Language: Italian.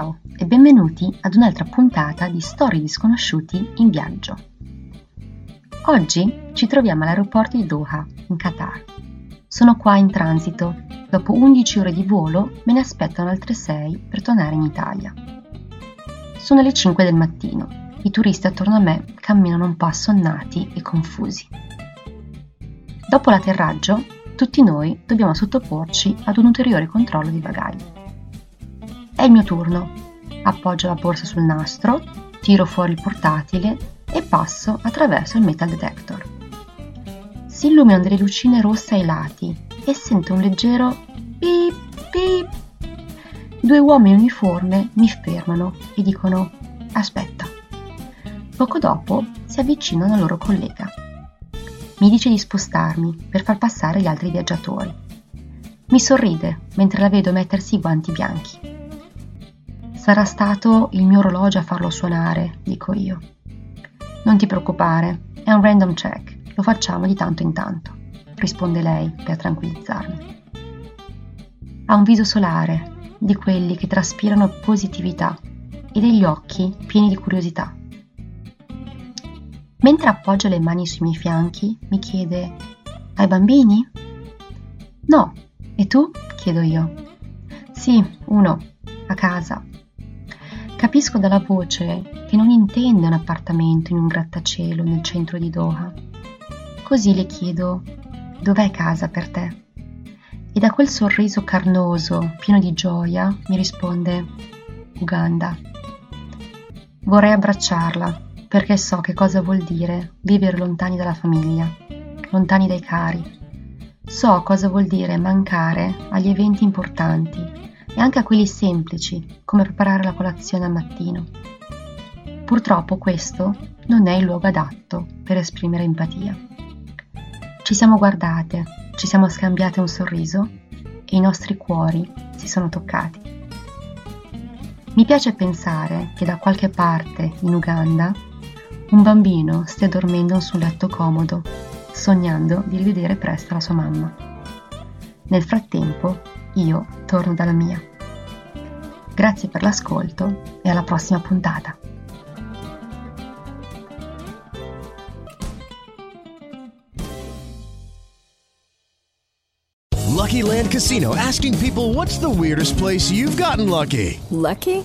Ciao e benvenuti ad un'altra puntata di Storie di sconosciuti in viaggio. Oggi ci troviamo all'aeroporto di Doha, in Qatar. Sono qua in transito. Dopo 11 ore di volo me ne aspettano altre 6 per tornare in Italia. Sono le 5 del mattino. I turisti attorno a me camminano un po' assonnati e confusi. Dopo l'atterraggio, tutti noi dobbiamo sottoporci ad un ulteriore controllo di bagagli. È il mio turno. Appoggio la borsa sul nastro, tiro fuori il portatile e passo attraverso il metal detector. Si illuminano delle lucine rosse ai lati e sento un leggero pip pip. Due uomini in uniforme mi fermano e dicono aspetta. Poco dopo si avvicina una loro collega. Mi dice di spostarmi per far passare gli altri viaggiatori. Mi sorride mentre la vedo mettersi i guanti bianchi. Sarà stato il mio orologio a farlo suonare, dico io. Non ti preoccupare, è un random check, lo facciamo di tanto in tanto, risponde lei per tranquillizzarmi. Ha un viso solare, di quelli che traspirano positività, e degli occhi pieni di curiosità. Mentre appoggia le mani sui miei fianchi, mi chiede: Hai bambini? No. E tu? chiedo io. Sì, uno, a casa. Capisco dalla voce che non intende un appartamento in un grattacielo nel centro di Doha. Così le chiedo: Dov'è casa per te? E da quel sorriso carnoso, pieno di gioia, mi risponde: Uganda. Vorrei abbracciarla perché so che cosa vuol dire vivere lontani dalla famiglia, lontani dai cari. So cosa vuol dire mancare agli eventi importanti e anche a quelli semplici, come preparare la colazione al mattino. Purtroppo questo non è il luogo adatto per esprimere empatia. Ci siamo guardate, ci siamo scambiate un sorriso e i nostri cuori si sono toccati. Mi piace pensare che da qualche parte in Uganda un bambino stia dormendo sul letto comodo, sognando di rivedere presto la sua mamma. Nel frattempo io torno dalla mia. Grazie per l'ascolto e alla prossima puntata. Lucky Land Casino asking people what's the weirdest place you've gotten lucky? Lucky?